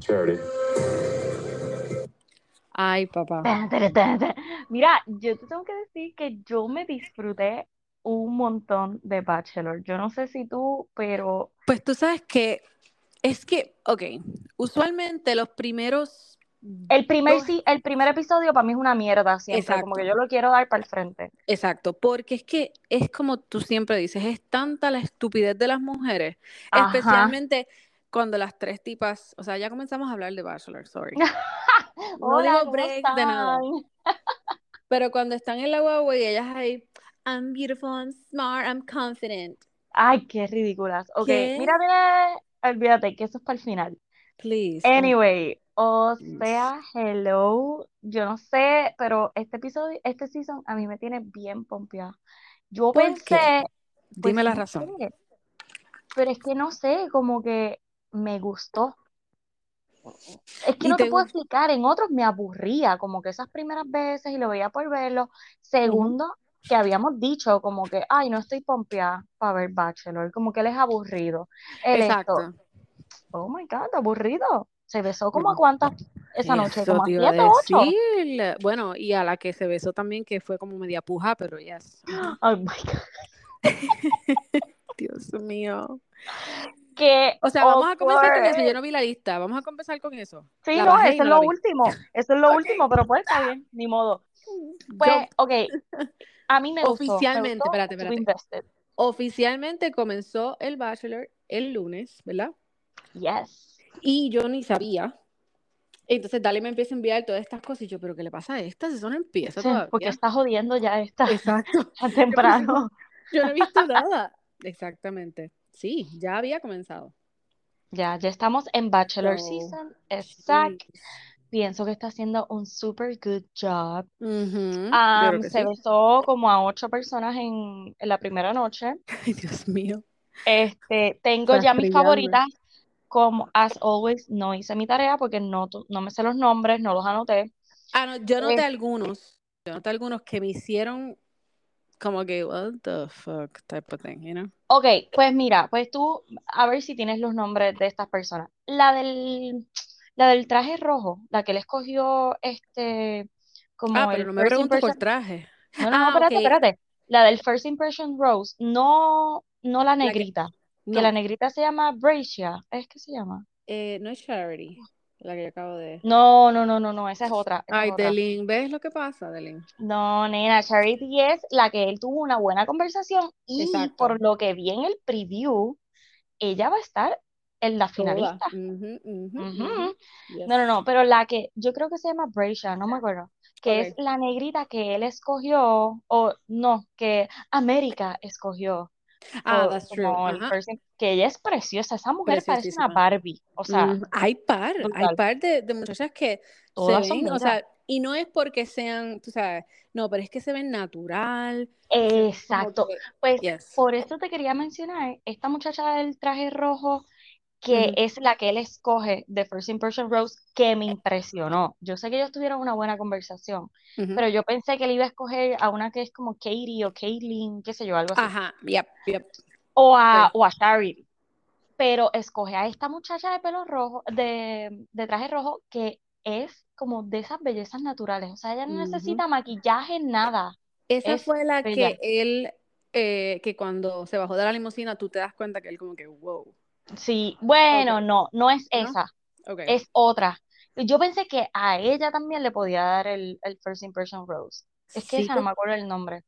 Charity. Ay, papá. Mira, yo te tengo que decir que yo me disfruté un montón de Bachelor. Yo no sé si tú, pero Pues tú sabes que es que, ok, usualmente los primeros, el primer, Dos. sí, el primer episodio para mí es una mierda siempre, como que yo lo quiero dar para el frente. exacto, porque es que es como tú siempre dices, es tanta la estupidez de las mujeres, Ajá. especialmente cuando las tres tipas, o sea, ya comenzamos a hablar de Bachelor, sorry. No digo ¿cómo break de nada. Pero cuando están en la guagua y ellas ahí, I'm beautiful, I'm smart, I'm confident. Ay, qué ridículas. Ok, ¿Qué? mira, mira, olvídate que eso es para el final. Please. Anyway, o sea, hello, yo no sé, pero este episodio, este season a mí me tiene bien pompeada. Yo ¿Por pensé, qué? pues Dime la no razón. sé, pero es que no sé, como que me gustó. Es que ¿Y no te te puedo explicar, en otros me aburría, como que esas primeras veces y lo veía por verlo. Segundo, que habíamos dicho como que, ay, no estoy pompeada para ver Bachelor, como que él es aburrido. Esto, Exacto. oh my God, aburrido. Se besó como a cuántas esa noche, eso como a siete, ocho. Bueno, y a la que se besó también, que fue como media puja, pero yes. Ujú. Oh my God. Dios mío. O sea, vamos a comenzar con eso. Yo no vi la lista. Vamos a comenzar con eso. Sí, La no, eso no es lo vi. último. Eso es lo último, pero pues está bien, ni modo. Pues, Yo, ok, a mí me gustó, me oficialmente, gustó, espérate, espérate. Oficialmente comenzó el Bachelor el lunes, ¿verdad? Yes. Y yo ni sabía. Entonces, Dale me empieza a enviar todas estas cosas y yo, ¿pero qué le pasa a esta? Si eso no empieza Sí, porque está jodiendo ya esta Exacto. tan temprano. Yo no he visto nada. Exactamente. Sí, ya había comenzado. Ya, ya estamos en Bachelor So, Season. Jeez. pienso que está haciendo un super good job. Que se sí. besó como a ocho personas en, en la primera noche. Ay, Dios mío. Este, tengo ya mis favoritas. Como as always, no hice mi tarea porque no, no me sé los nombres, no los anoté. Ah, no, yo noté Eh, algunos. Yo noté algunos que me hicieron como que, what the fuck, type of thing, you know? ok, pues mira, pues tú, a ver si tienes los nombres de estas personas. La del, la del traje rojo, la que le escogió este, Ah, como pero el no me first preguntes por impression. traje. No, no, no, Ah, espérate, ok. espérate. La del First Impression Rose, no, no la La que, negrita, que la no, negrita se llama Bracia, ¿es que se llama? eh, no es Charity, la que yo acabo de... No, no, no, no, no, esa es otra, esa Ay. Delin, ¿ves lo que pasa, Delin? No, nena, Charity es la que él tuvo una buena conversación y Exacto, por lo que vi en el preview, ella va a estar en la finalista. No, no, Yes. no, pero la que yo creo que se llama Bracia, no me acuerdo, que es la negrita que él escogió, o no, que América escogió. Ah, co- that's true. el que ella es preciosa, esa mujer parece una. Barbie, o sea, Mm, hay par, hay brutal. par de, de muchachas que se Todas son ven, o sea, y no es porque sean, tú sabes, no, pero es que se ven natural, se Exacto. que, Pues yes. por eso te quería mencionar esta muchacha del traje rojo que es la que él escoge de First Impression Rose, que me impresionó. Yo sé que ellos tuvieron una buena conversación, pero yo pensé que él iba a escoger a una que es como Katie o Caitlyn, qué sé yo, algo así. Ajá, yep, yep. O a, Sí. o a Charity. Pero escoge a esta muchacha de pelo rojo, de, de traje rojo, que es como de esas bellezas naturales. O sea, ella no necesita maquillaje, nada. Esa Es fue la bella. que él, eh, que cuando se bajó de la limusina, tú te das cuenta que él como que, wow. Sí, bueno, no, no es ¿no? esa, Ok. es otra. Yo pensé que a ella también le podía dar el, el First Impression Rose. Es que Sí, esa no me acuerdo el nombre.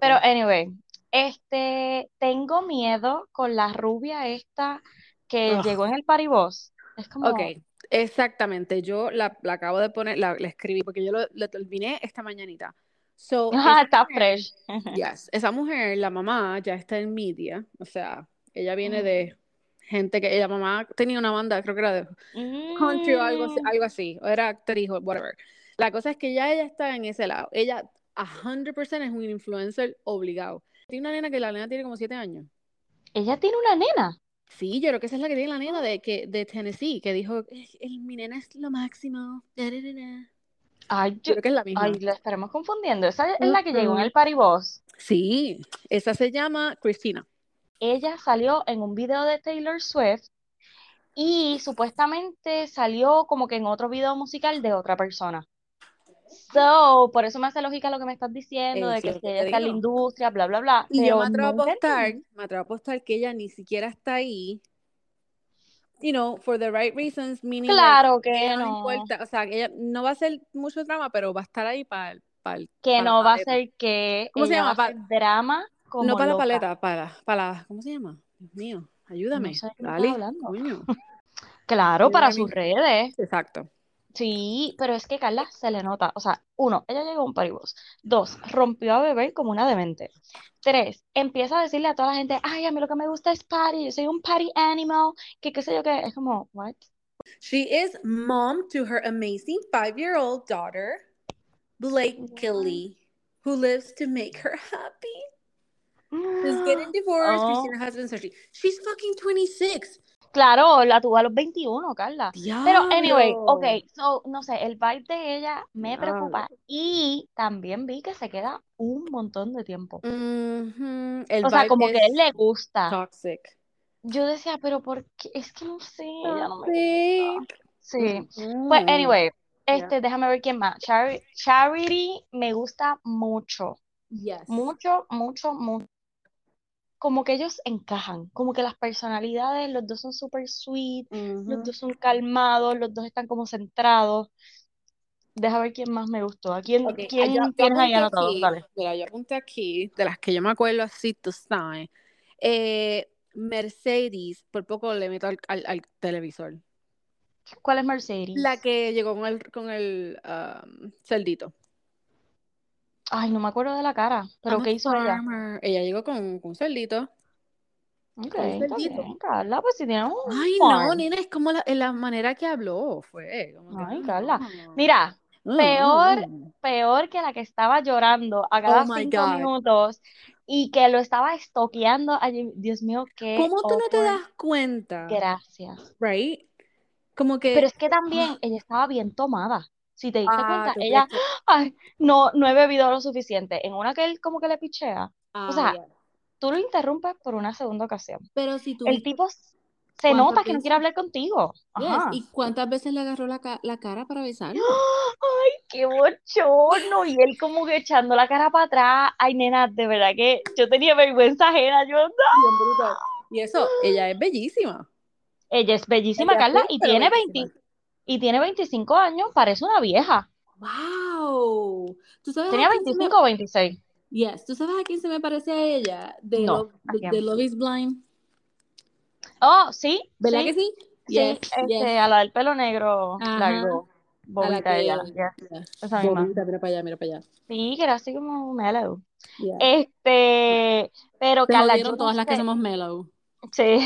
Pero anyway, este, tengo miedo con la rubia esta que Ugh. llegó en el paribos. Es como, Ok, exactamente. Yo la, la acabo de poner, la, la escribí porque yo lo, lo terminé esta mañanita. So, ah, está mujer, fresh. yes, esa mujer, la mamá, ya está en media. O sea, ella viene de gente que, ella mamá tenía una banda, creo que era de country o algo así, Mm, algo así, o era actriz o whatever. La cosa es que ya ella está en ese lado. Ella, a 100% es un influencer obligado. Tiene una nena que la nena tiene como 7 años. ella tiene una nena. Sí, yo creo que esa es la que tiene la nena de, que, de Tennessee, que dijo, "Es- el, mi nena es lo máximo. da, da, da, da". Ay, Yo yo, creo que es la misma. ay, la estaremos confundiendo. Esa es la que llegó en el paribos. Sí, esa se llama Cristina. Ella salió en un video de Taylor Swift y supuestamente salió como que en otro video musical de otra persona. So, por eso me hace lógica lo que me estás diciendo, de que, si ella está en la industria, bla, bla, bla. Y yo me atrevo a apostar, me atrevo a apostar que ella ni siquiera está ahí. You know, for the right reasons, meaning Claro que no. importa, o sea, que ella no va a hacer mucho drama, pero va a estar ahí para para que no va a ser que ¿Cómo se llama? Va a drama como no para la paleta, para para ¿cómo se llama? Dios mío, ayúdame. No sé Dale, coño. Claro, para sus redes. Exacto. Sí, pero es que Carla se le nota. O sea, uno, ella llegó a un paribus. Dos, rompió a beber como una demente. Tres, empieza a decirle a toda la gente, ay, a mí lo que me gusta es party, yo soy un party animal, que qué sé yo qué. Es como, what? She is mom to her amazing five-year-old daughter, Blake Kelly, who lives to make her happy. She's getting divorced. Oh. Christina has been searching. She's fucking 26. Claro, la tuvo a los 21, Carla. Pero, anyway, Diablo. ok, so, no sé, el vibe de ella me preocupa Diablo. y también vi que se queda un montón de tiempo. Mhm. El O sea, como que a él le gusta. toxic. Yo decía, pero ¿por qué? Es que no sé, ella no me gusta. Sí. Mm. Pues, anyway, Yeah. este, déjame ver quién más. Chari- Charity me gusta mucho, Yes. mucho, mucho, mucho. Como que ellos encajan, como que las personalidades, los dos son súper sweet, los dos son calmados, los dos están como centrados. Deja ver quién más me gustó. ¿A quién, Ok, ah, quién yo- yo tienes ahí anotado? aquí, Dale. Mira, yo apunté aquí, de las que yo me acuerdo así, tú sabes. Eh, Mercedes, por poco le meto al, al- al televisor. ¿Cuál es Mercedes? La que llegó con el, con el um, cerdito. Ay, no me acuerdo de la cara, pero I'm ¿qué hizo ella? farmer. Ella llegó con, con un cerdito. Ok, con un está cerdito. bien, Carla, pues si tiene un Ay, no, nena, es como la, en la manera que habló, fue. Como Ay, Carla. no. Mira, peor, mm, mm. peor que la que estaba llorando a cada Oh cinco God. minutos y que lo estaba estoqueando. Ay, Dios mío, qué ¿Cómo tú no te das cuenta? Gracias. Right? Como que. Pero es que también ella estaba bien tomada. Si te diste Ah, cuenta, ella, ay, no, no he bebido lo suficiente. En una que él como que le pichea. Ah, O sea, ya. tú lo interrumpes por una segunda ocasión. Pero si tú El tipo se ¿Cuántas nota que no quiere hablar contigo. Yes. ¿Y cuántas veces le agarró la, ca- la cara para besarlo? Ay, qué bochorno. Y él como que echando la cara para atrás. Ay, nena, de verdad que yo tenía vergüenza ajena. Yo, no. Bien brutal. Y eso, ella es bellísima. Ella es bellísima, Ella Carla, y tiene bellísima. 20, y tiene 25 años, parece una vieja. ¡Wow! ¿Tú sabes Tenía a quién se me- 25 o 26. Yes, ¿tú sabes a quién se me parece a ella? De, No, Love, ¿a de, de Love is Blind. Oh, sí, ¿Verdad sí, que sí? sí, Yes, este, yes. a la del pelo negro Ajá. largo, la bobita que- ella, yes, esa misma. Bobita, mira para allá, mira para allá. Sí, que era así como mellow. Este, pero Se Carla, no todas las que somos mellow. Sí,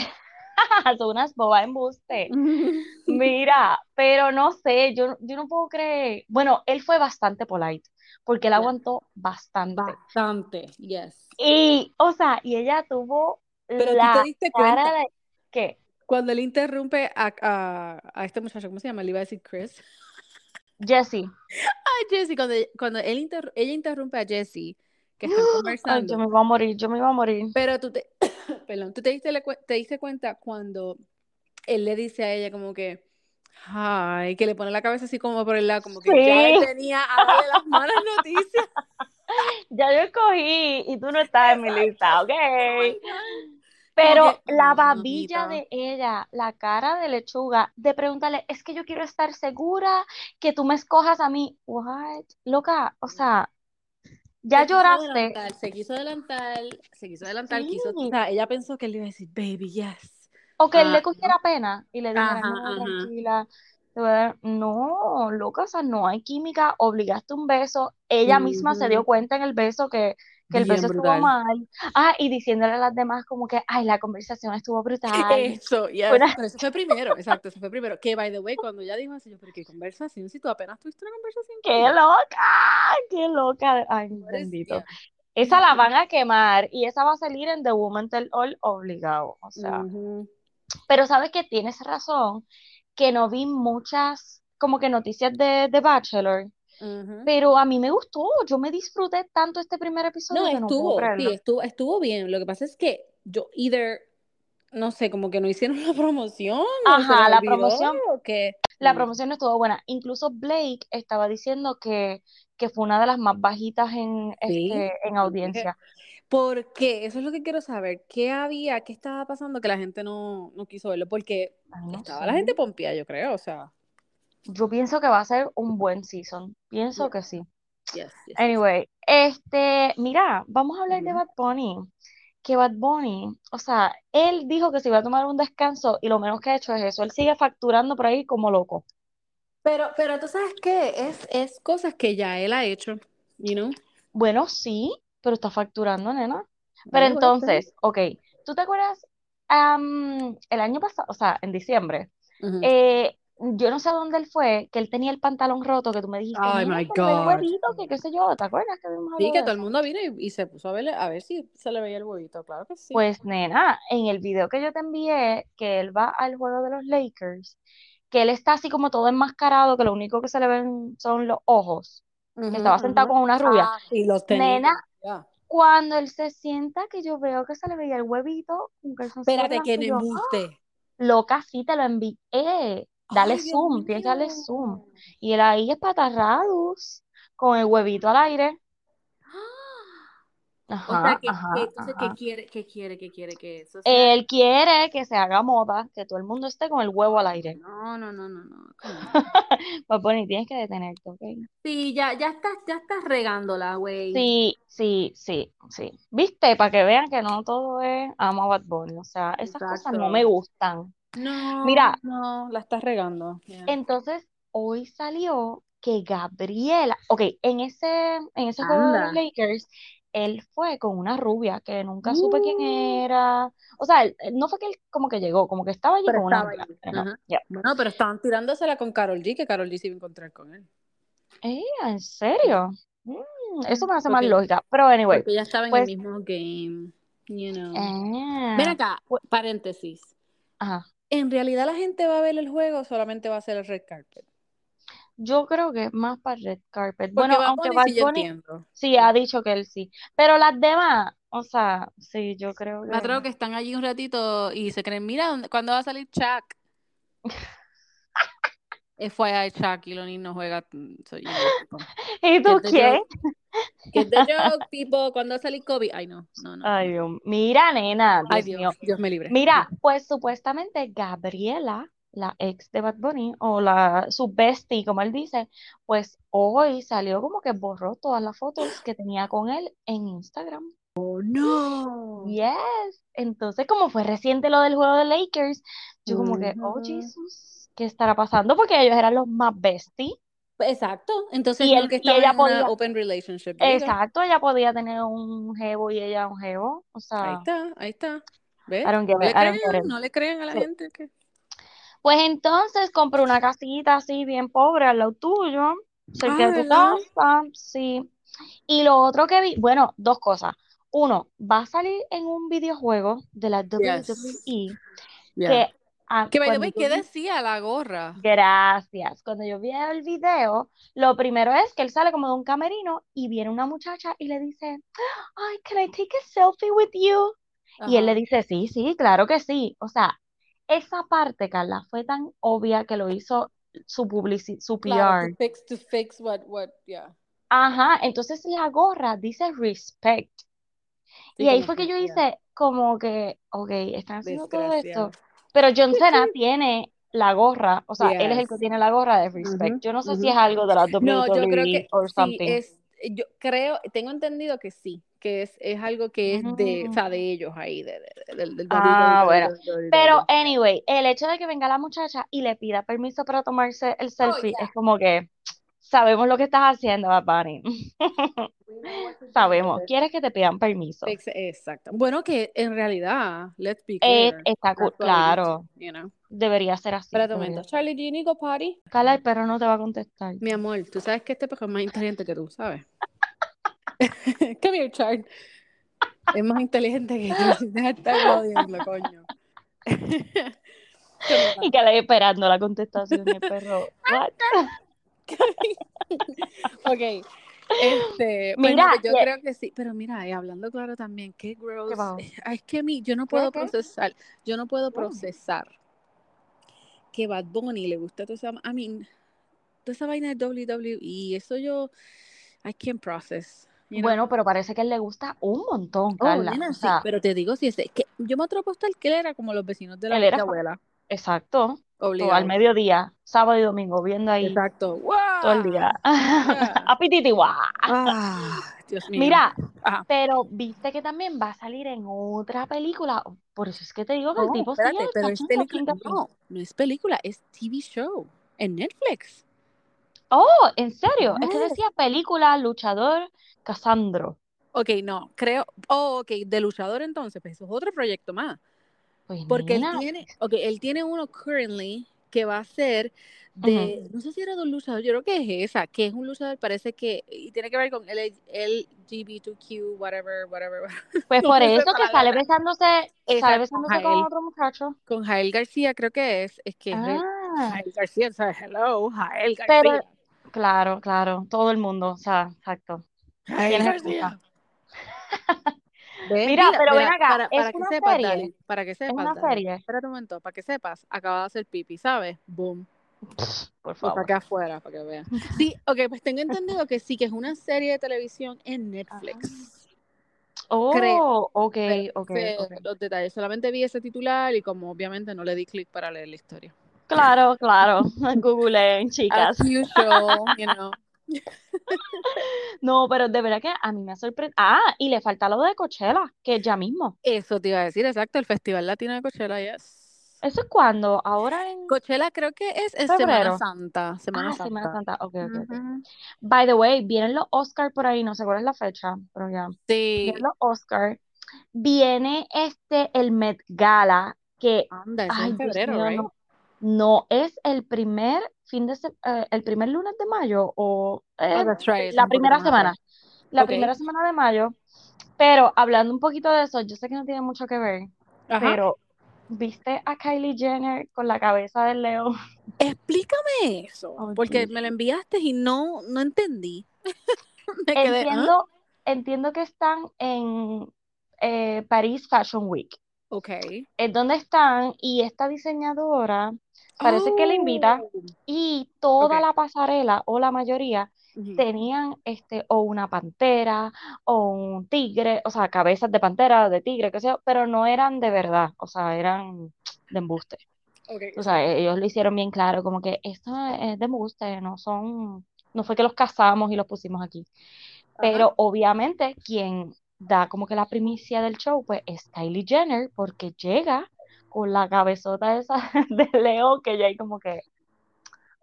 son unas bobas embuste. Mira, pero no sé, yo, yo no puedo creer. Bueno, él fue bastante polite, porque él aguantó bastante. Bastante, yes. Y, o sea, y ella tuvo Pero tú la te diste cara cuenta de ¿qué? cuando él interrumpe a, a, a este muchacho, ¿cómo se llama? Le iba a decir Chris. Jessie. Ay, Jesse, cuando, cuando él inter- ella interrumpe a Jesse, que están Ay, yo conversando, me iba a morir, yo me iba a morir. pero tú te, perdón, tú te diste, te diste cuenta cuando él le dice a ella como que, ay, que le pone la cabeza así como por el lado, como que ya Sí. tenía a darle las malas noticias. Ya yo escogí y tú no estás en mi lista, ¿ok? Pero que, la "Ay, babilla mamita". de ella, la cara de lechuga, de preguntarle, es que yo quiero estar segura que tú me escojas a mí. What? Loca, o sea, ya se quiso lloraste. adelantar, se quiso adelantar, se quiso adelantar, quiso, Sí. sea, ella pensó que él iba a decir, baby, yes. O que él Ah, le cogiera pena y le dijera, Ajá, no, ajá. tranquila, te voy a dar-". No, loca, o sea, no hay química, obligaste un beso, ella misma se dio cuenta en el beso que, que el beso estuvo mal. Ah, y diciéndole a las demás como que, ay, la conversación estuvo brutal. Eso, yes. Pero eso fue primero, exacto, eso fue primero. Que, by the way, cuando ella dijo así, yo, pero qué conversación, si tú apenas tuviste una conversación con ¡Qué loca! ¡Qué loca! Ay, bendito. Esa la van a quemar y esa va a salir en The Woman Tell All obligado. O sea, pero sabes que tienes razón, que no vi muchas como que noticias de, de Bachelor, Pero a mí me gustó, yo me disfruté tanto este primer episodio No, que no estuvo, sí, creerlo. estuvo, estuvo bien. Lo que pasa es que yo, either, no sé, como que no hicieron la promoción. Ajá, la olvidó, promoción, o qué. la Mm. promoción no estuvo buena. Incluso Blake estaba diciendo que, que fue una de las más bajitas en, Sí, este, en audiencia. ¿Por qué? Eso es lo que quiero saber. ¿Qué había? ¿Qué estaba pasando que la gente no, no quiso verlo? Porque Ay, no estaba la gente pompía, yo creo. O sea, Yo pienso que va a ser un buen season. Pienso yeah, que sí. yes. Anyway, este, mira, vamos a hablar de. Bad Bunny. Que Bad Bunny, o sea, él dijo que se iba a tomar un descanso y lo menos que ha hecho es eso. Él sigue facturando por ahí como loco. Pero, pero tú sabes qué, es, es cosas que ya él ha hecho, you know. Bueno, sí, pero está facturando, nena. Pero entonces, ok, ¿tú te acuerdas am, el año pasado, o sea, en diciembre? Eh, yo no sé a dónde él fue, que él tenía el pantalón roto, que tú me dijiste, nena, my ve el God. huevito, que qué sé yo, ¿te acuerdas que Sí, que todo el mundo vino y, y se puso a ver, a ver si se le veía el huevito, claro que sí. Pues nena, en el video que yo te envié, que él va al juego de los Lakers, que él está así como todo enmascarado, que lo único que se le ven son los ojos, que estaba sentado con una rubia. Ah, los. Nena, cuando él se sienta, que yo veo que se le veía el huevito, un Espérate, que no yo, ¡ah! embuste. loca, sí te lo envié. Dale Ay, zoom, tienes que darle zoom. Y él ahí espatarrados, con el huevito al aire. O sea, Ajá, que, ajá, que entonces, ¿qué ajá. quiere, qué quiere, qué quiere que eso sea? Él quiere que se haga moda, que todo el mundo esté con el huevo al aire. No, no, no, no, no. Pues Bonnie, tienes que detenerte, ¿ok? Sí, ya, ya estás, ya estás regándola, güey. Sí, sí, sí, sí. ¿Viste? Para que vean que no todo es amo a Bad Bunny. O sea, esas cosas no me gustan. No, Mira, no, la estás regando. Yeah. entonces hoy salió que Gabriela, ok, en ese, en ese juego de los. Lakers, él fue con una rubia que nunca supe quién Uh, era. O sea, él- no fue que él como que llegó, como que estaba allí pero con una estaba amiga. allí. pero no, ya. Pero estaban tirándosela con Carol G, que Carol G se iba a encontrar con él. Eh, ¿en serio? Mm, eso me hace más lógica. Pero anyway, porque ella estaba en el pues, mismo game, you know. Ven ah, acá, pues, paréntesis. ajá. ¿En realidad la gente va a ver el juego o solamente va a ser el red carpet? Yo creo que más para Red Carpet. Porque Bueno, Bad aunque Bunny Bad sí yo Bunny sí ha dicho que él sí. Pero las demás, o sea, sí, yo creo Me atrevo que. que están allí un ratito y se creen, mira, ¿dónde- ¿cuándo va a salir Chuck? FYI, Chuck y Lonnie no juega. mm, So, you know, ¿Y tú qué? joke. Get the joke, people. ¿Cuándo va a salir Kobe? Ay, no, no, no. Ay, Dios. Mira, nena, Ay, Dios Dios, mío. Dios me libre. Mira, pues supuestamente Gabriela, la ex de Bad Bunny, o la su bestie, como él dice, pues hoy salió como que borró todas las fotos que tenía con él en Instagram. Oh, no. Yes. Entonces, como fue reciente lo del juego de Lakers, yo como que, oh. Jesus, ¿qué estará pasando? Porque ellos eran los más besties. Exacto. Entonces Y él, que y ella en una podía, open relationship, exacto, ella podía tener un jevo y ella un jevo. O Ahí sea, está, ahí está. ¿Ves? No le crean, get it. no le crean a la Sí. gente que. Pues entonces compré una casita así bien pobre al lado tuyo, cerca Ah, de tu casa, sí. Y lo otro que vi, bueno, dos cosas. Uno, va a salir en un videojuego de la Yes. WWE Yeah. Que ah, Que way, yo ¿qué vi, decía la gorra? gracias, cuando yo vi el video, lo primero es que él sale como de un camerino y viene una muchacha y le dice, ay, can I take a selfie with you? Y él le dice, sí, sí, claro que sí. O sea, esa parte, Carla, fue tan obvia que lo hizo su publici- su Claro, to PR. fix, to fix what, what, yeah. Ajá, entonces la gorra dice respect. Sí, Y ahí fue que yo hice como que, ok, están haciendo todo esto. Pero John Cena tiene la gorra, o sea, él es el que tiene la gorra de respect. Yo no sé si es algo de la No, yo creo WWE que or sí, es, yo creo, tengo entendido que sí, que es, es algo que es de, o Mm. sea, de ellos ahí, de, de- del, del Ah, bueno. WWE. Pero, anyway, el hecho de que venga la muchacha y le pida permiso para tomarse el Oh, selfie yeah. es como que sabemos lo que estás haciendo, Bad Sabemos. Quieres que te pidan permiso. Ex- Exacto. Bueno, que en realidad, let's be Es, clear, está cool, claro. you know. Debería ser así. Espérate un momento. Charlie, do you need to go potty? Carla, el perro no te va a contestar. Mi amor, tú sabes que este perro es más inteligente que tú, ¿sabes? Come here, Charlie. Es más inteligente que tú. Deja de estar jodiendo, coño. ¿Qué me Y Carla ahí esperando la contestación del perro. What? Ok, Este, Mira, yo creo que sí, pero mira, y hablando claro también, qué gross. pasó? Ay, Es que a mí, yo no puedo qué? procesar, yo no puedo Oh. procesar que Bad Bunny le gusta toda esa, I mean, toda esa vaina de WWE, eso yo, I can't process. you know? Bueno, pero parece que él le gusta un montón, Oh, Carla. nena, O sí, pero te digo, si ese, que yo me atrevo a apostar que él era como los vecinos de la abuela, exacto. Todo al mediodía, sábado y domingo, viendo ahí Exacto. todo el día. Yeah. Apititi, guau. Ah, Dios mío. Mira, Ajá. pero viste que también va a salir en otra película. Por eso es que te digo que el tipo sigue espérate, pero es película, no, no es película, es TV show en Netflix. Oh, ¿en serio? Es que decía película Luchador Casandro. Ok, no, creo, oh, ok, de luchador entonces, pues eso es otro proyecto más. Pues Porque él tiene, ok, él tiene uno currently que va a ser de, no sé si era de un luchador, yo creo que es esa, que es un luchador, parece que, y tiene que ver con el LGBT2Q, whatever, whatever, pues no por eso que sale besándose, sale Exacto, besándose con Jael. otro muchacho. con Jael García, creo que es, es que es el- Ah, Jael García, o sea, hello, Jael pero García. claro, claro, todo el mundo, o sea, exacto. Jael García. Razón. Ve, Mira, pero ven acá, para, ¿es para que una sepas, serie? Dali, para que ¿Es sepas, una Dali, serie? un momento, para que sepas, acaba de hacer pipi, ¿sabes? Boom. Por Y para favor. acá afuera, para que vean. Sí, ok, pues tengo entendido que sí, que es una serie de televisión en Netflix. Creo, Oh, ok, pero no ok, ok. los detalles. Solamente vi ese titular y como obviamente no le di clic para leer la historia. Claro, claro. Googleen, As chicas. usual, you know. No, pero de verdad que a mí me sorprende. Ah, y le falta lo de Coachella, que es ya mismo. Eso te iba a decir, exacto, el Festival Latino de Coachella, yes. ¿Eso es cuando? ¿Ahora en Coachella creo que es, es Semana? Santa, Semana Ah, Semana Santa. Santa. Ok, ok. By the way, vienen los Oscars por ahí, no sé cuál es la fecha, pero ya. Vienen Sí, los Oscars. Viene este, el Met Gala, que, anda, es ay, en Dios febrero, mío, right? no, no es el primer fin de eh, el primer lunes de mayo o Oh, eh, right, es la primera semana, la primera semana de mayo. Pero hablando un poquito de eso, yo sé que no tiene mucho que ver, ajá. pero ¿viste a Kylie Jenner con la cabeza del león? Explícame eso, Oh, porque me lo enviaste y no, no entendí. Me quedé, ¿ah? Entiendo, entiendo que están en eh, Paris Fashion Week. Ok. Es donde están y esta diseñadora parece que le invita Oh, y toda la pasarela o la mayoría tenían este o una pantera o un tigre, o sea, cabezas de pantera, de tigre, qué sé yo, pero no eran de verdad, o sea, eran de embuste. Ok, O sea, exacto. ellos lo hicieron bien claro, como que esto es de embuste, no son, no fue que los cazamos y los pusimos aquí. Pero obviamente quien da como que la primicia del show, pues es Kylie Jenner, porque llega con la cabezota esa de Leo, que ya hay como que,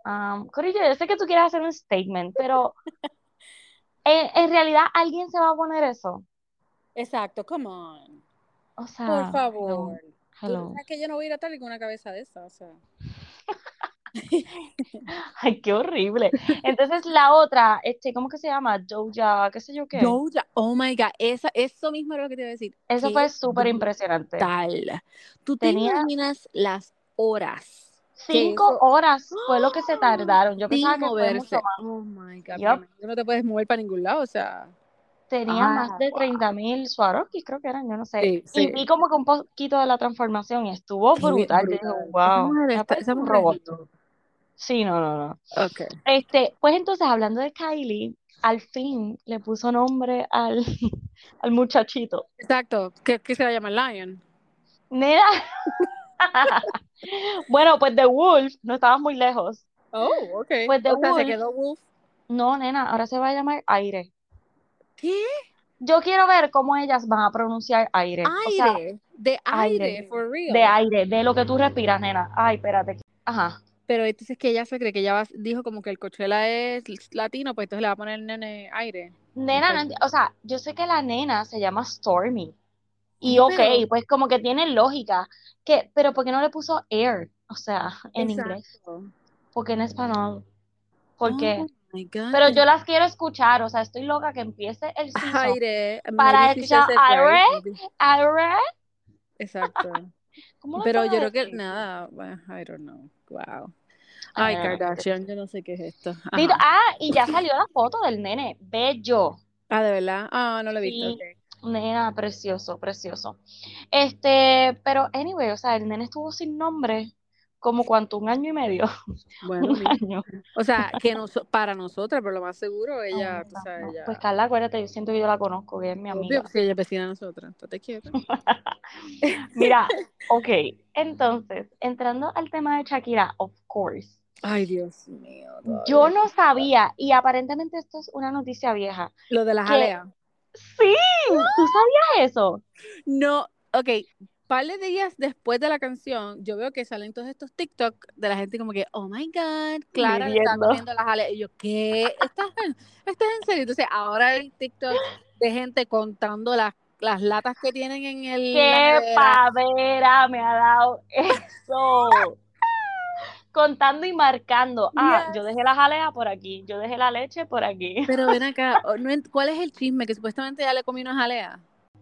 um, Corillo, yo sé que tú quieres hacer un statement, pero en, en realidad alguien se va a poner eso. Exacto, come on. O Por sea, hello, favor. Tú hello. sabes que yo no voy a ir a tal con una cabeza de esa, o sea. Ay, qué horrible. Entonces la otra, este, ¿cómo que se llama? Doja, qué sé yo qué. Doja, oh my God, esa, eso mismo era lo que te iba a decir. Eso Qué fue súper impresionante. brutal. ¿Tú te Tenía imaginas las horas cinco eso horas, fue lo que se tardaron. Yo pensaba sin que fue mucho moverse? más. Oh my God, tú no te puedes mover para ningún lado, o sea. Tenía más Ah, de wow. 30 mil Swarovskis, creo que eran, yo no sé. Sí, Y vi como que un poquito de la transformación y estuvo brutal. Yo. Esa wow, esa un es robot. Sí, no, no, no. Ok. Este, pues entonces, hablando de Kylie, al fin le puso nombre al, al muchachito. Exacto. ¿Qué, qué se va a llamar Lion? Nena. Bueno, pues The Wolf, no estabas muy lejos. Oh, ok. Pues The O sea, se Wolf, quedó Wolf. no, nena, ahora se va a llamar Aire. ¿Qué? Yo quiero ver cómo ellas van a pronunciar aire. O sea, Aire. De aire, aire, for real. de aire, de lo que tú respiras, nena. Ay, espérate. Ajá. Pero entonces que ella se cree que ella va- dijo como que el Coachella es latino, pues entonces le va a poner el nene aire. Nena, no o sea, yo sé que la nena se llama Stormy. Y ok, pero. pues como que tiene lógica. Que, pero ¿por qué no le puso air? O sea, en inglés. Porque en español. Oh Porque. God. Pero yo las quiero escuchar. O sea, estoy loca que empiece el season Aire. para escuchar aire, aire. Exacto. ¿Cómo lo Pero yo creo que nada, I don't know. Wow. Ay, Ah, Kardashian, yo no sé qué es esto. Dito- ah, y ya salió la foto del nene, bello. Ah, de verdad. Ah, no lo he visto. Sí, ok. nena, precioso, precioso. Este, pero anyway, o sea, el nene estuvo sin nombre como cuánto, un año y medio, Bueno, un año. O sea, que noso- para nosotras, pero lo más seguro, ella, no, tú sabes, no. ella. Pues Carla, acuérdate, yo siento que yo la conozco, que es mi Obvio, amiga. pues, si ella es vecina de nosotras. Estate quieta. Mira, ok, entonces, entrando al tema de Shakira, of course. Ay, Dios mío. Yo no sabía, y aparentemente esto es una noticia vieja, Lo de la que jalea. sí, ¿tú sabías eso? No, ok. Par de días después de la canción, yo veo que salen todos estos TikTok de la gente como que, oh my God, Clara le está comiendo la jalea. Y yo, ¿qué? ¿Estás en, estás en serio? Entonces, ahora hay TikTok de gente contando las, las latas que tienen en el, ¡Qué pavera me ha dado eso! Contando y marcando. Ah, Yes. yo dejé la jalea por aquí, yo dejé la leche por aquí. Pero ven acá, ¿cuál es el chisme? Que supuestamente ya le comió una jalea.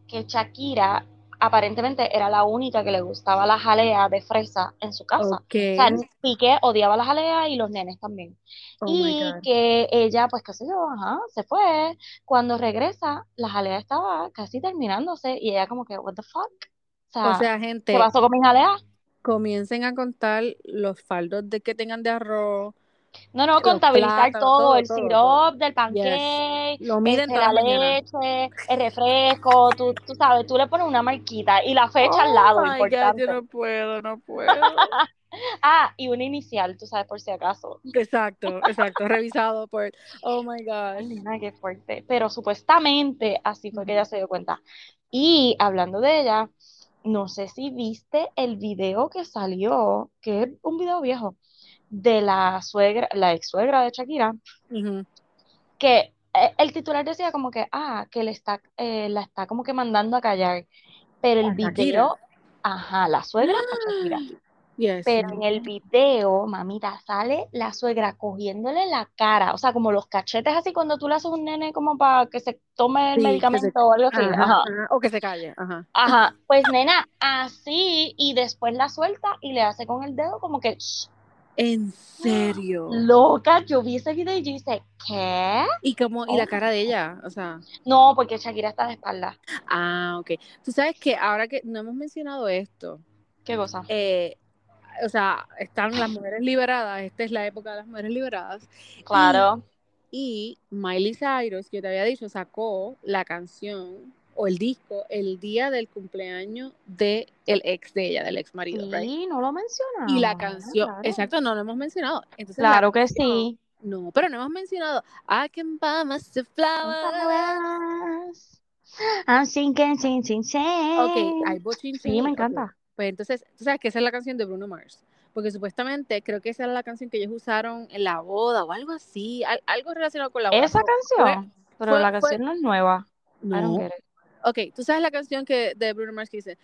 Que Shakira aparentemente era la única que le gustaba la jalea de fresa en su casa. Ok. O sea, Piqué odiaba la jalea y los nenes también. Oh Y que ella, pues qué sé yo, ajá, se fue. Cuando regresa, la jalea estaba casi terminándose y ella como que, what the fuck? O O sea, sea, ¿qué gente, pasó con mi jalea? Comiencen a contar los faldos de que tengan de arroz, No, no, contabilizar todo, todo, el todo, syrup todo. del Yes. pancake, Lo miden este, la leche, el refresco, tú, tú sabes, tú le pones una marquita y la fecha al Oh lado, my God, yo importante. no puedo, no puedo. Ah, y una inicial, tú sabes, por si acaso. Exacto, exacto, revisado por, oh my gosh. nena, qué fuerte. Pero supuestamente así fue que ella se dio cuenta. Y hablando de ella, no sé si viste el video que salió, que es un video viejo, de la suegra, la ex suegra de Shakira, que eh, el titular decía como que, ah, que le está, eh, la está como que mandando a callar. Pero el video, ajá, la suegra a Shakira. Yes. Pero en el video, mamita, sale la suegra cogiéndole la cara, o sea, como los cachetes así cuando tú le haces un nene como para que se tome el Sí, que se, medicamento o algo así. ajá, Ajá. ajá, o que se calle, ajá. Ajá. Pues nena, así y después la suelta y le hace con el dedo como que. En serio. loca, yo vi ese video y yo dije, ¿qué? Y como, y Oh la cara de ella, o sea, No, porque Shakira está de espalda. ah, ok. Tú sabes que ahora que no hemos mencionado esto, ¿Qué cosa? eh, o sea, están las mujeres liberadas, esta es la época de las mujeres liberadas, Claro. y Miley Cyrus, que te había dicho, sacó la canción o el disco el día del cumpleaños de el ex de ella, del ex marido, right? Sí, no lo Y la mencionamos, canción, claro. exacto, no lo hemos mencionado. Entonces la Claro que canción, sí. no, pero no hemos mencionado I can buy myself flowers. I'm singing, sing, sing, Ok, hay bochinche Sí, me encanta. Pues entonces, tú sabes que esa es la canción de Bruno Mars. Porque supuestamente creo que esa era la canción que ellos usaron en la boda o algo así, al- algo relacionado con la boda. Esa So, fue, canción, pero fue, la fue, canción no es nueva. No. Ok, tú sabes la canción que de Bruno Mars que dice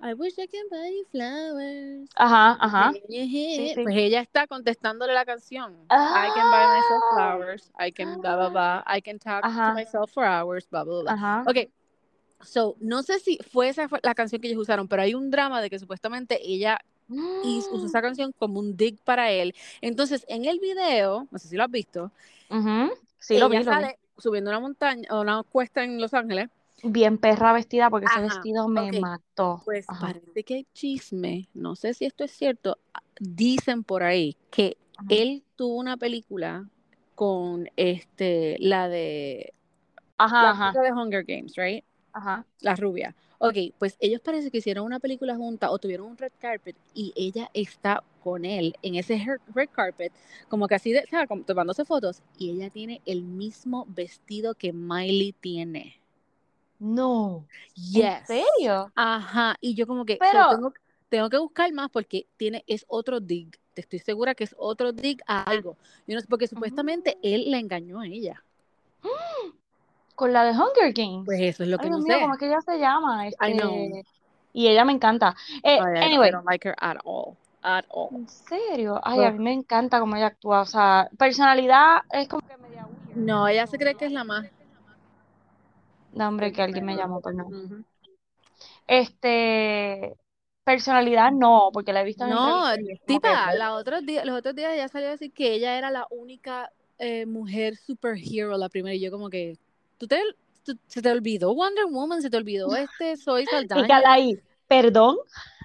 I wish I can buy you flowers. Ajá, ajá. Sí, Pues sí. ella está contestándole la canción. I can buy myself Ah, flowers. I can blah blah blah. I can talk to ajá, myself for hours. Blah blah blah. ajá. Ok, so no sé si fue esa la canción que ellos usaron, pero hay un drama de que supuestamente ella usó esa canción como un dig para él. Entonces en el video, no sé si lo has visto, Sí, lo vi. sale subiendo una montaña o una cuesta en Los Ángeles. Bien perra vestida porque ese vestido me mató. Pues Ajá, parece que hay chisme, no sé si esto es cierto, dicen por ahí que ajá. él tuvo una película con este, la de, Ajá, de Hunger Games, right? Ajá. La rubia. Ok, pues ellos parece que hicieron una película junta o tuvieron un red carpet y ella está con él en ese red carpet, como que así, de, o sea, como tomándose fotos y ella tiene el mismo vestido que Miley tiene. No, ¿en serio? Ajá, y yo como que, so, Pero, tengo, tengo que buscar más porque tiene, es otro dig. Te estoy segura que es otro dig a algo. Yo no sé, porque supuestamente mm, él la engañó a ella. con la de Hunger Pues Games. eso es lo que Ay, no mío, ¿cómo sé. es que ella se llama? I know. Este, y ella me encanta. Eh, Ay, I, I anyway, don't like her at all. At all. en serio, ay, a Ugh. mí me encanta cómo ella actúa. O sea, personalidad es como que media weird, No, ella se cree que es la más. no, hombre, que alguien me llamó, perdón. Ujú. Este, personalidad no, porque la he visto en No, que, tipa, pues, la otros días, los otros días ella salió a decir que ella era la única eh, mujer superhero, la primera, y yo como que, ¿tú te, tú- se te olvidó Wonder Woman? ¿Se te olvidó este Soy Saldaña? ahí, perdón,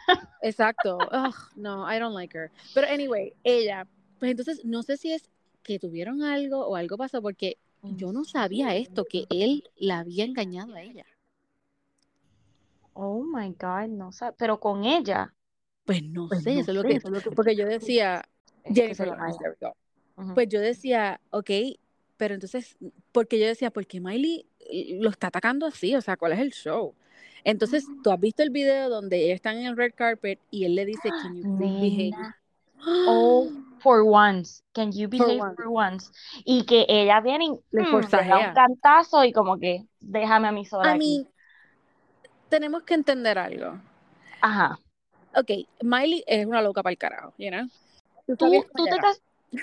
Exacto. Ugh, no, I don't like her. Pero anyway, ella, pues entonces no sé si es que tuvieron algo o algo pasó porque yo no sabía esto, que él la había engañado a ella. Oh my God, no sé, pero con ella, Pues no Pues sé, no eso es lo sé, que, eso es lo que- porque yo decía, Jennifer Lawrence, go. Ujú. Pues yo decía, ok, pero entonces, porque yo decía, ¿por qué Miley lo está atacando así? O sea, ¿cuál es el show? Entonces, tú has visto el video donde ellos están en el red carpet y él le dice, Can you behave? Oh, for once, can you behave for once? Y que ella viene y Le mm, da un cantazo y como que déjame a mí sola aquí. mean, tenemos que entender algo. Ajá. Ok, Miley es una loca para el carajo, you know? ¿Tú Tú, tú te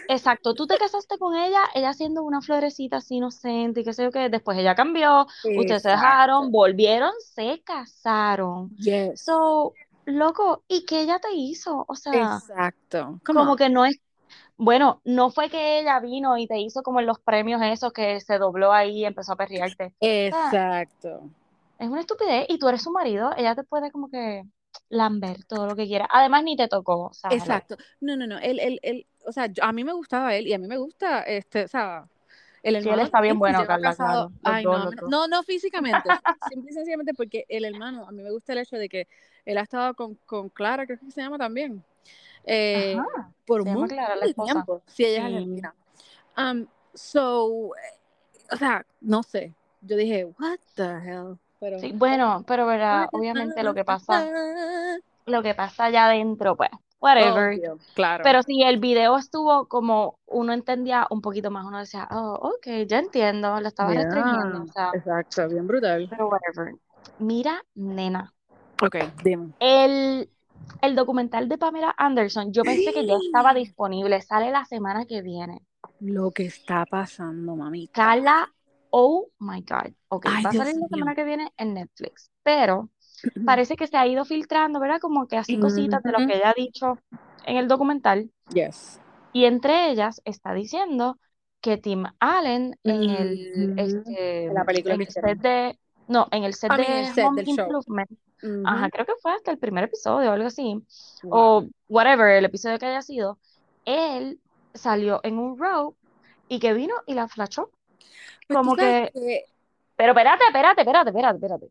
Exacto, tú te casaste con ella, ella siendo una florecita así inocente y qué sé yo qué, después ella cambió, ustedes se dejaron, volvieron, se casaron. Yes. So, loco, ¿y qué ella te hizo? O sea, Exacto. Como on. que no es, bueno, no fue que ella vino y te hizo como en los premios esos que se dobló ahí y empezó a perrearte. O sea, Exacto. es una estupidez y tú eres su marido, ella te puede como que lamber todo lo que quiera. Además, ni te tocó, o sea. Exacto. No, no, no. Él, él, él, o sea, yo- a mí me gustaba él y a mí me gusta, este, o sea, el Sí, él hermano está bien bueno, Carla, casado. claro. Ay, dos, no, no, no, físicamente, simple y sencillamente porque el hermano, a mí me gusta el hecho de que él ha estado con, con Clara, creo que se llama también, eh, Ajá, por esposa. tiempo. Sí, ella es argentina. Um, so, eh, o sea, no sé. Yo dije, what the hell? Pero, Sí, bueno, pero verdad, obviamente lo que pasa, lo que pasa allá adentro, pues, whatever. Obvio, claro. Pero si el video estuvo como uno entendía un poquito más, uno decía, oh, ok, ya entiendo, lo estaba Yeah, restringiendo, o sea, Exacto, bien brutal. pero whatever. Mira, nena, Ok, dime. el, el documental de Pamela Anderson, yo pensé que ya estaba disponible, sale la semana que viene. Lo que está pasando, mamita. Carla, oh my God. Ok, Ay, va a Dios salir la semana que viene en Netflix, pero parece que se ha ido filtrando, ¿verdad? Como que así cositas de lo que ella ha dicho en el documental. Yes. Y entre ellas está diciendo que Tim Allen en el, Ujú. este, En la película en el set de, no, en el set I mean, de el set Home del show. Improvement, Ujú. ajá, creo que fue hasta el primer episodio o algo así, Wow. o whatever, el episodio que haya sido, él salió en un row y que vino y la flashó. Pues Como que, que- pero espérate, espérate, espérate, espérate, espérate.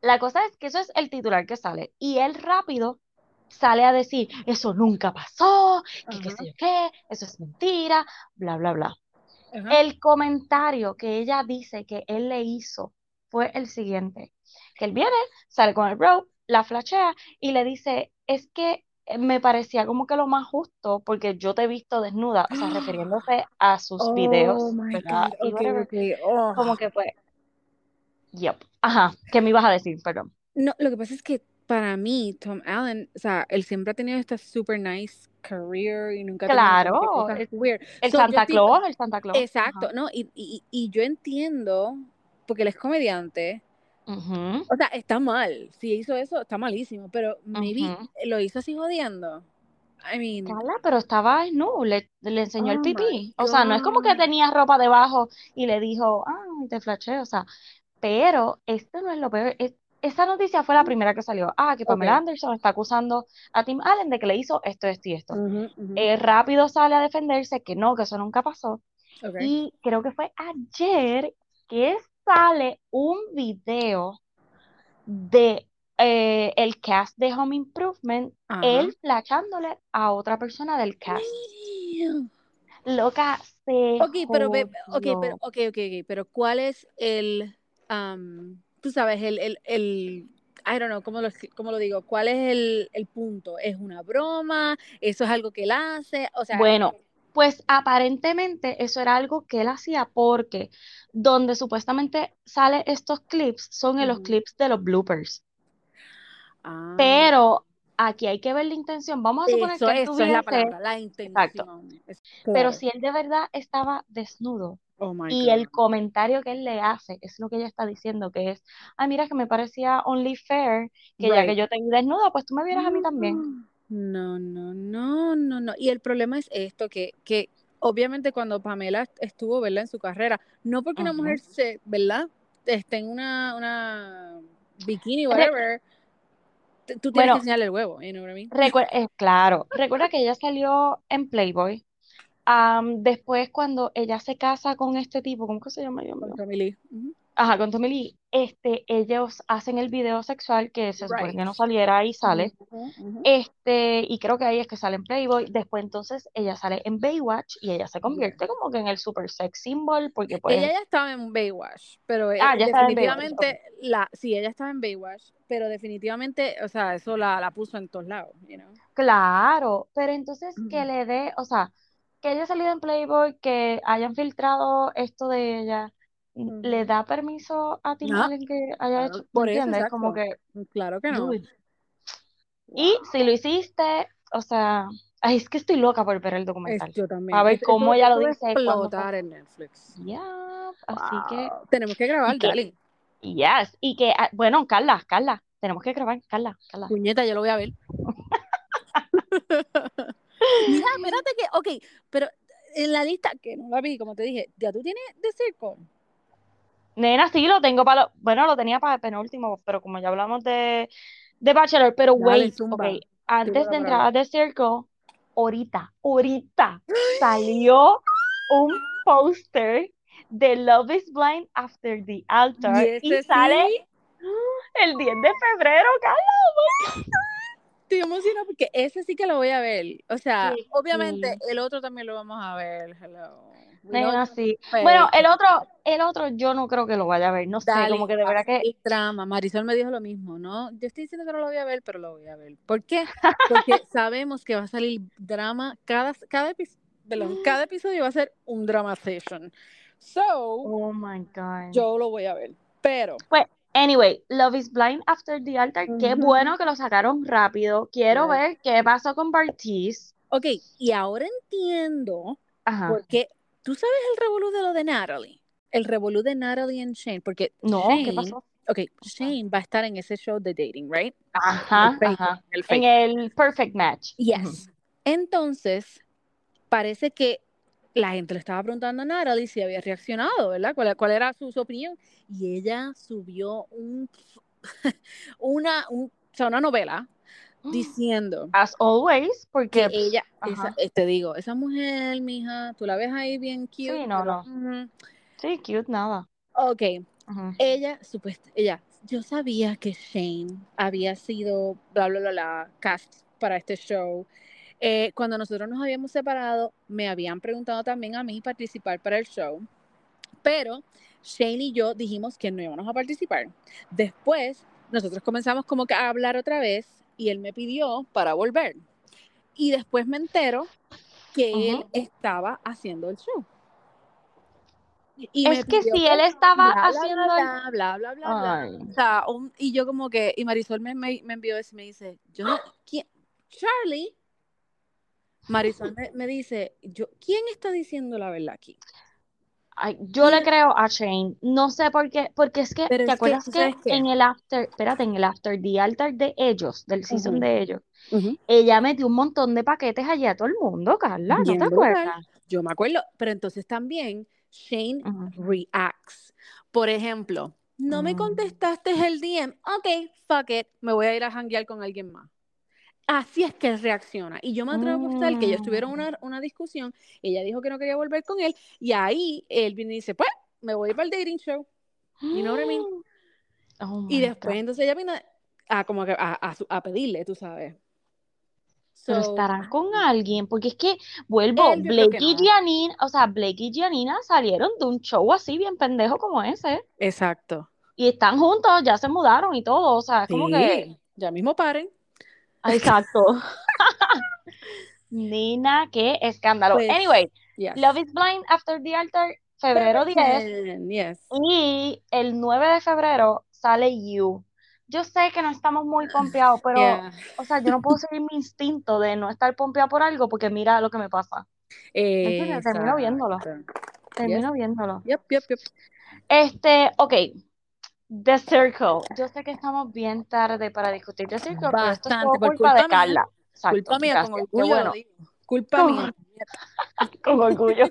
La cosa es que eso es el titular que sale y él rápido sale a decir, eso nunca pasó, que qué sé yo qué, eso es mentira, bla, bla, bla. Ajá. El comentario que ella dice que él le hizo fue el siguiente, que él viene, sale con el bro, la flashea y le dice, es que me parecía como que lo más justo porque yo te he visto desnuda, o sea, refiriéndose a sus Oh videos. Oh. como que fue, yep, ajá, ¿qué me ibas a decir? Perdón. No, lo que pasa es que para mí, Tom Allen, o sea, él siempre ha tenido esta super nice career y nunca ha tenido Claro, cosas el, weird. el So, Santa Claus, el Santa Claus. Exacto, ajá. ¿no? Y, y, y yo entiendo, porque él es comediante, Ujú, o sea, está mal. Si hizo eso, está malísimo, pero maybe ujú. lo hizo así jodiendo. I mean, Carla, pero estaba no, le, le enseñó el Oh my pipí. O sea, no es como que tenía ropa debajo y le dijo, ay, te flasheé, o sea, pero esto no es lo peor. es- esa noticia fue la primera que salió. Ah, que Pamela Ok. Anderson está acusando a Tim Allen de que le hizo esto, esto y esto. Ujú, ujú. Eh, rápido sale a defenderse que no, que eso nunca pasó. Ok. Y creo que fue ayer que sale un video de eh, el cast de Home Improvement, Ajá. él flachándole a otra persona del cast. Loca, se Ok, pero, ve- ok, pero, jodió. ok, ok, ok, pero ¿cuál es el, am, tú sabes, el, el, el, I don't know, ¿cómo lo, cómo lo digo? ¿Cuál es el, el punto? ¿Es una broma? ¿Eso es algo que él hace? O sea, Bueno, pues aparentemente eso era algo que él hacía porque donde supuestamente sale estos clips son en los clips de los bloopers. ah, Pero aquí hay que ver la intención. Vamos a suponer Eso, que él eso es la tuviese- palabra, la intención. Es- pero si él de verdad estaba desnudo Oh y God. el comentario que él le hace es lo que ella está diciendo, que es, ay, mira que me parecía only fair que ya que yo te vi desnuda, pues tú me vieras a mí también. No, no, no, no, no. Y el problema es esto, que, que obviamente cuando Pamela est- estuvo, ¿verdad? En su carrera, no porque una mujer se, ¿verdad? Esté en una, una bikini, whatever, tú tienes Bueno, que enseñarle el huevo, you know what I mean? Recuer- eh, claro, recuerda que ella salió en Playboy. Am, después, cuando ella se casa con este tipo, ¿cómo que se llama? Mío? Tommy Lee. Ajá, con Tommy Lee, este, ellos hacen el video sexual que se supone Right. que no saliera y sale. Este, y creo que ahí es que sale en Playboy. Después, entonces, ella sale en Baywatch y ella se convierte como que en el super sex symbol, porque pues, Ella ya estaba en Baywatch, pero eh, ah, ya estaba en Baywatch. definitivamente, la, sí, ella estaba en Baywatch, pero definitivamente, o sea, eso la, la puso en todos lados, you know? Claro, pero entonces que le dé, o sea, que haya salido en Playboy, que hayan filtrado esto de ella, ¿le da permiso a Tim No, que haya claro, hecho? ¿Me por eso, entiendes? Como exacto. que, Claro que no. dude. Y si lo hiciste, o sea, ay, es que estoy loca por ver el Es, documental. yo A también. ver Eso, cómo eso, ella lo eso a dice, explotar en Netflix. Ya, así que, Wow. Tenemos que grabar, y que, dale. yes, y que, ah, bueno, Carla, Carla, tenemos que grabar, Carla, Carla. Puñeta, yo lo voy a ver. Mira, espérate que, ok, pero en la lista, que no la vi, como te dije, ya tú tienes de circo. Nena, sí, lo tengo para, bueno, lo tenía para el penúltimo, pero como ya hablamos de, de Bachelor, pero Dale, wait, ok, zumba. antes de entrar a The Circle, ahorita, ahorita salió un póster de Love is Blind After the Altar y sale sí, el 10 de febrero, Carla. estoy emocionada porque ese sí que lo voy a ver. O sea, Sí, obviamente sí. el otro también lo vamos a ver. Hello. Bueno, el otro, el otro yo no creo que lo vaya a ver, no sé, como que de verdad que ser drama. Marisol me dijo lo mismo, ¿no? Yo estoy diciendo que no lo voy a ver, pero lo voy a ver. ¿Por qué? Porque sabemos que va a salir drama. Cada, cada, epi- perdón, cada episodio va a ser un drama session. So, Oh my God. yo lo voy a ver. Pero, Pues, anyway, Love is Blind After the Altar. Qué bueno que lo sacaron rápido. Quiero ver qué pasó con Bartiz. ok, y ahora entiendo Ajá. porque tú sabes el revolú de lo de Natalie. El revolú de Natalie and Shane. Porque No, Shane, ¿qué pasó? ok, Shane va a estar en ese show de dating, ¿right? Ajá, el fake, ajá. en el En el Perfect Match. Yes. Entonces, parece que la gente le estaba preguntando a Natalie si había reaccionado, ¿verdad? ¿Cuál, cuál era su, su opinión? Y ella subió un, una, un- o sea, una novela diciendo As always, que porque, ella, esa, eh, te digo, esa mujer, mija, tú la ves ahí bien cute, Sí, no, pero, no. Sí, cute, nada. ok, ella, supuesta, ella, yo sabía que Shane había sido, bla, bla, bla, bla, cast para este show. Eh, cuando nosotros nos habíamos separado, me habían preguntado también a mí participar para el show, pero Shane y yo dijimos que no íbamos a participar. Después, nosotros comenzamos como que a hablar otra vez y él me pidió para volver. Y después me entero que él estaba haciendo el show. Y Es que pidió si él estaba bla, haciendo el... bla, bla, bla, bla, bla. O sea, un- y yo como que, y Marisol me, me, me envió eso y me dice, yo no, ¿quién? Charlie. Marisol me, me dice, yo, ¿quién está diciendo la verdad aquí? Ay, yo le creo a Shane. No sé por qué, porque es que, pero ¿te es acuerdas ¿tú que en el after, espérate, en el after the altar de ellos, del season de ellos, ella metió un montón de paquetes allá a todo el mundo, Carla, ¿no te brutal. acuerdas? Yo me acuerdo, pero entonces también Shane reacts. Por ejemplo, no me mm. contestaste el DM, ok, fuck it, me voy a ir a janguear con alguien más. Así es que él reacciona. Y yo me atrevo a apostar que ellos tuvieron Mm. una, una discusión, ella dijo que no quería volver con él, y ahí él viene y dice, pues, me voy para el dating show. You know what I mean? Oh Y después God. entonces ella viene a, como a, a pedirle, tú sabes. Pero estarán con alguien, porque es que, vuelvo, que Blake y no. Janine, o sea, Blake y Janina salieron de un show así bien pendejo como ese, Exacto. y están juntos, ya se mudaron y todo, o sea, es como que, ya mismo paren. Exacto. Nina, qué escándalo. Pues, Anyway, yes. Love is Blind After the Altar, febrero 10, Seven, Yes. y el 9 de febrero sale You. yo sé que no estamos muy pompeados, pero, Yeah. o sea, yo no puedo seguir mi instinto de no estar pompeado por algo porque mira lo que me pasa. ¿Entiendes? Termino viéndolo. Termino viéndolo. Yep, yep, yep. Este, ok. The Circle. Yo sé que estamos bien tarde para discutir The Circle, pero esto es Bastante, todo por culpa de mía. Carla. Exacto, Culpa mía, gracias. con orgullo bueno. Culpa Con- mía. con orgullo.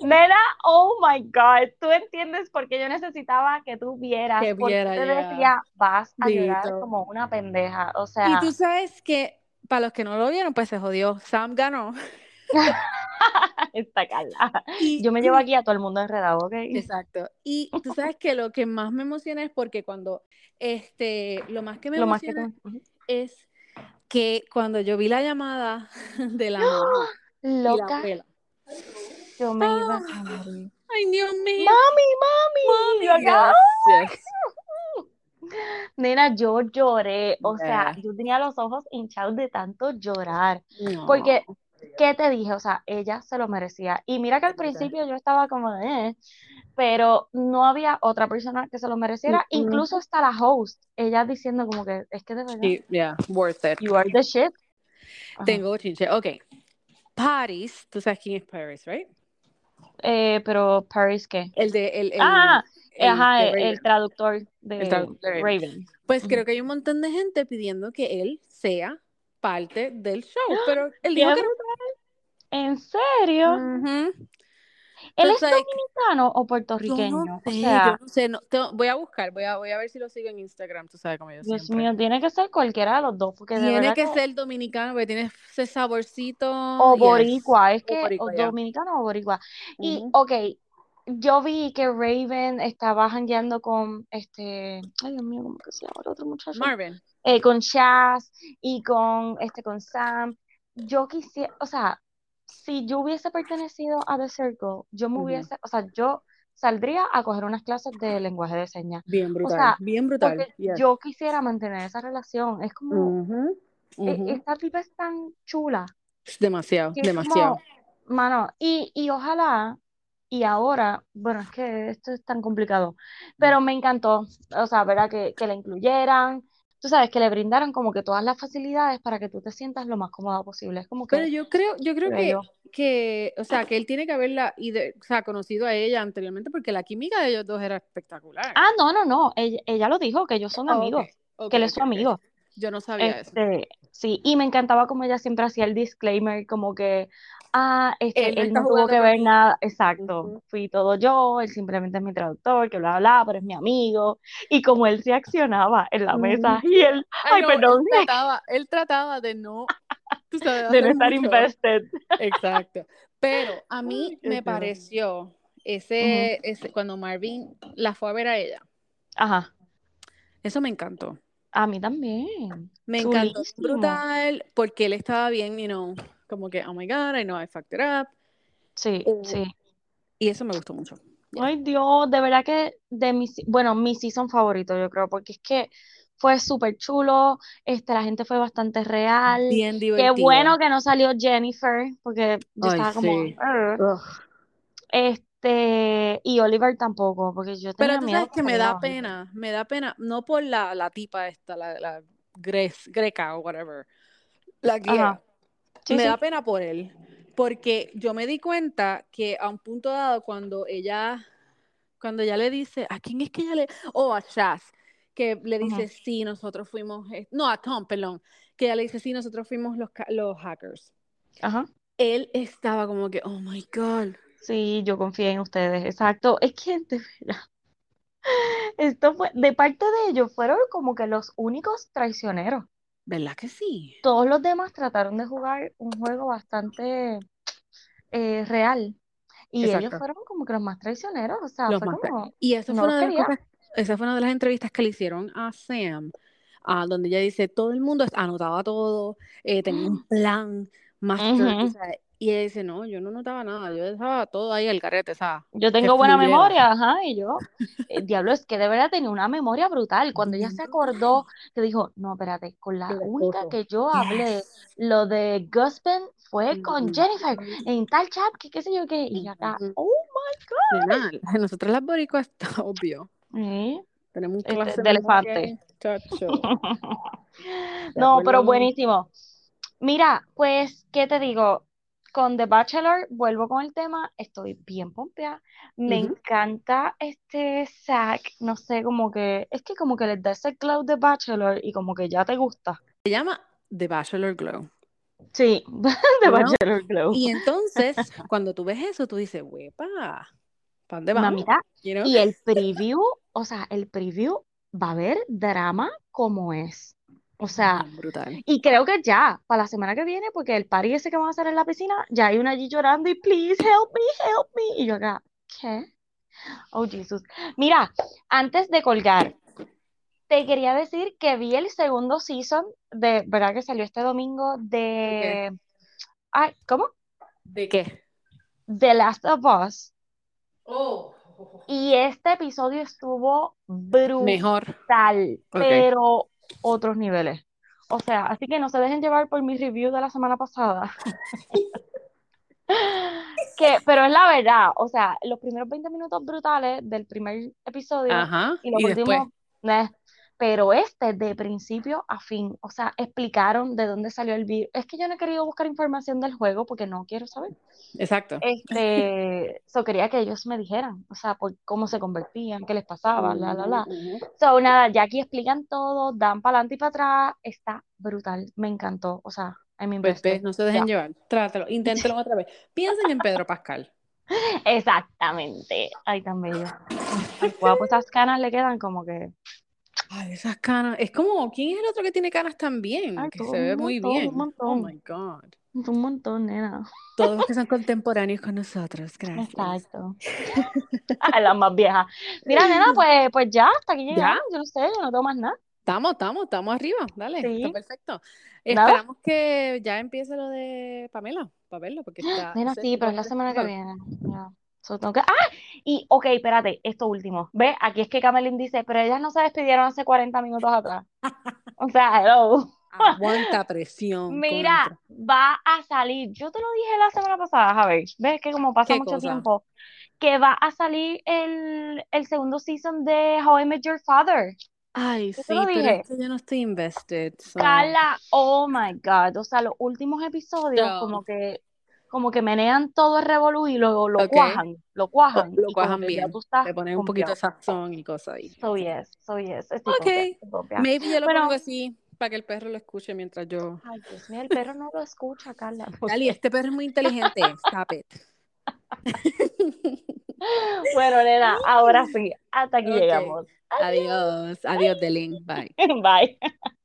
Nena, oh my God, tú entiendes por qué yo necesitaba que tú vieras, Que porque viera, te ya. decía, vas a llorar Dito. como una pendeja, o Y sea, tú sabes que, para los que no lo vieron, pues se jodió. Sam ganó. esta Carla. Y, Yo me llevo aquí a todo el mundo enredado, ¿ok? Exacto. Y tú sabes que lo que más me emociona es porque cuando, este, lo más que me Lo más que te- es que cuando yo vi la llamada de la mamá y la Loca, yo me iba Ah. a morir. Ay, Dios mío. Mami, mami, acá, Yes, yes. Nena, yo lloré, o sea, Yeah. yo tenía los ojos hinchados de tanto llorar, No. porque, ¿qué te dije? O sea, ella se lo merecía. Y mira que al principio yo estaba como de, eh, pero no había otra persona que se lo mereciera, incluso hasta la host, ella diciendo como que, es que de verdad, Sí, yeah, worth it. you are the shit. Ajá. Tengo chinche. Ok. Paris, tú sabes quién es Paris, right? Eh, pero Paris, ¿qué? El de el, el- Ah, el ajá, el, traductor de traductor Raven. Raven. Pues creo que hay un montón de gente pidiendo que él sea parte del show, pero él ¡Qué dijo que ¿En serio? Ujú. ¿Él es Entonces, dominicano o puertorriqueño? no O sé, sea, yo no sé, no- voy a buscar, voy a, voy a ver si lo sigo en Instagram, tú sabes como yo Dios siempre. mío, tiene que ser cualquiera de los dos, porque Tiene que que... ser dominicano, porque tiene ese saborcito. O yes. boricua, es O que... O boricua, dominicano o boricua. Y, ok, yo vi que Raven estaba jangueando con este... Ay, Dios mío, ¿cómo que se llama el otro muchacho? Marvin. Eh, con Shaz y con, este, con Sam. Yo quisiera... O sea, si yo hubiese pertenecido a The Circle, yo me hubiese... O sea, yo saldría a coger unas clases de lenguaje de señas. Bien O brutal, sea, bien brutal. porque yes. yo quisiera mantener esa relación. Es como, Ujú, e- ujú. esta tipa es tan chula Demasiado, demasiado. como, mano, y, y ojalá, y ahora, bueno, es que esto es tan complicado, pero me encantó, o sea, ¿verdad? Que, que la incluyeran, tú sabes, que le brindaran como que todas las facilidades para que tú te sientas lo más cómoda posible. Es como Pero que, yo creo, yo creo que, que, o sea, que él tiene que haberla ide- o sea, conocido a ella anteriormente porque la química de ellos dos era espectacular. Ah, no, no, no, ella, ella lo dijo, que ellos son ok, amigos, ok, que él es su amigo. Yo no sabía eso. Este, sí, y me encantaba como ella siempre hacía el disclaimer, como que, ah, este, Él él no tuvo que ver nada, exacto, fui todo yo, él simplemente es mi traductor, que bla, bla, pero es mi amigo, y como él se accionaba en la mesa, y él, Ay, ay, no, perdón, él trataba, él trataba de no, tú sabes, de no estar mucho. invested. Exacto. Pero a mí Ay, me pareció ese, ese, cuando Marvin la fue a ver a ella, Ajá, eso me encantó. a mí también, Me encantó brutal porque él estaba bien, you know, como que, oh my God, I know I fucked it up. Sí, Eh, sí. y eso me gustó mucho. Yeah. Ay, Dios, de verdad que de mi, se- bueno, mi season favorito, yo creo, porque es que fue súper chulo, este, la gente fue bastante real. Bien Qué divertido. bueno que no salió Jennifer, porque yo Ay, estaba como, este, y Oliver tampoco, porque yo Pero tenía tú miedo sabes que me da pena, me da pena, no por la, la tipa esta, la, la gres- greca o whatever, la. Ajá, sí, Me da pena por él, porque yo me di cuenta que a un punto dado cuando ella, cuando ella le dice, ¿a quién es que ella le, oh, a Shaz, que le dice, sí, nosotros fuimos, eh, no, a Tom, perdón, que ella le dice, sí, nosotros fuimos los, los hackers. Ajá. Él estaba como que, oh my God. Sí, yo confié en ustedes, exacto. Es que de verdad, esto fue, de parte de ellos, fueron como que los únicos traicioneros. ¿Verdad que sí? Todos los demás trataron de jugar un juego bastante eh, real. Y ellos fueron como que los más traicioneros. O sea, Los fue más como, Y eso no fue una de las cosas, esa fue una de las entrevistas que le hicieron a Sam, ah, donde ella dice, todo el mundo anotaba todo, eh, tenía un plan, master, Ujú. sabes, y ella dice, no, yo no notaba nada, yo dejaba todo ahí al garete, ¿sabes? Yo Que tengo buena fluyera. memoria, ajá, y yo, el diablo, es que de verdad tenía una memoria brutal. Cuando ella se acordó, que dijo, no, espérate, con la única que yo hablé, Yes. lo de Guspen fue con Ujú. Jennifer, en tal chat, que qué sé yo qué, y acá, oh my God. Nena, nosotros las boricuas está obvio. Tenemos un Este, clase de elefante. No, pero buenísimo. Mira, pues, ¿qué te digo? Con The Bachelor, vuelvo con el tema, estoy bien pompeada. Me encanta este Zack, no sé, como que, es que como que les da ese glow de Bachelor y como que ya te gusta. Se llama The Bachelor Glow. Sí, The? Bachelor glow. Y entonces, cuando tú ves eso, tú dices, huepa, ¿para dónde vamos? Mamita, You know? y el preview, o sea, el preview va a haber drama como es. O sea, brutal. y creo que ya, para la semana que viene, porque el party ese que van a hacer en la piscina, ya hay una allí llorando y please help me, help me. Y yo acá, ¿qué? Oh, Jesus. Mira, antes de colgar, te quería decir que vi el segundo season de, ¿verdad? Que salió este domingo de, ay, ¿cómo? ¿De qué? The Last of Us. Oh. Y este episodio estuvo brutal, Mejor. Pero otros niveles. O sea, así que no se dejen llevar por mi review de la semana pasada. Que, pero es la verdad, o sea, los primeros 20 minutos brutales del primer episodio Ajá. y los Y últimos, eh, pero este de principio a fin, o sea, explicaron de dónde salió el virus. Es que yo no he querido buscar información del juego porque no quiero saber. Exacto. Este, so quería que ellos me dijeran, o sea, por cómo se convertían, qué les pasaba, la, la, la. So, nada, ya aquí explican todo, dan para adelante y para atrás, está brutal, me encantó, o sea, I mean, Pues no se dejen Ya. llevar. Trátelo, inténtelo otra vez. Piensen en Pedro Pascal. Exactamente, ay, tan bello. Ay, guapo, esas canas le quedan como que, Ay, esas canas. Es como, ¿quién es el otro que tiene canas también? ay, Que se ve muy montón, un bien. Oh montón, my God. un montón, nena. Todos los que son contemporáneos con nosotros. Gracias. Exacto. Ay, las más viejas. Mira, nena, pues, pues ya, hasta aquí llegamos, yo no sé, yo no tengo más nada. Estamos, estamos, estamos arriba. Dale, está Sí, perfecto. nada. Esperamos que ya empiece lo de Pamela, para verlo, porque está, ese sí, pero es la semana que viene. Ya. So, tengo que... ¡Ah! Y, ok, espérate, esto último. Ve, aquí es que Camelin dice, pero ellas no se despidieron hace 40 minutos atrás. O sea, hello. Aguanta presión Mira, contra. va a salir, yo te lo dije la semana pasada, Javi, ves que como pasa ¿Qué mucho cosa? tiempo, que va a salir el, el segundo season de How I Met Your Father. Ay, sí, pero dije. es que yo no estoy invested, so. Carla, oh my God, o sea, los últimos episodios So, como que, como que menean todo el revolú y luego lo cuajan, lo cuajan lo cuajan bien. tú estás Le ponen un poquito de sazón y cosas ahí. So yes, so yes, estoy Ok, maybe yo lo pongo Bueno, así para que el perro lo escuche mientras yo. ay Dios mío, el perro no lo escucha, Carla, ¿por Dali, qué? este perro es muy inteligente. Stop it. Bueno, nena, ahora sí, hasta aquí llegamos. adiós, adiós, Delin. Bye. Bye.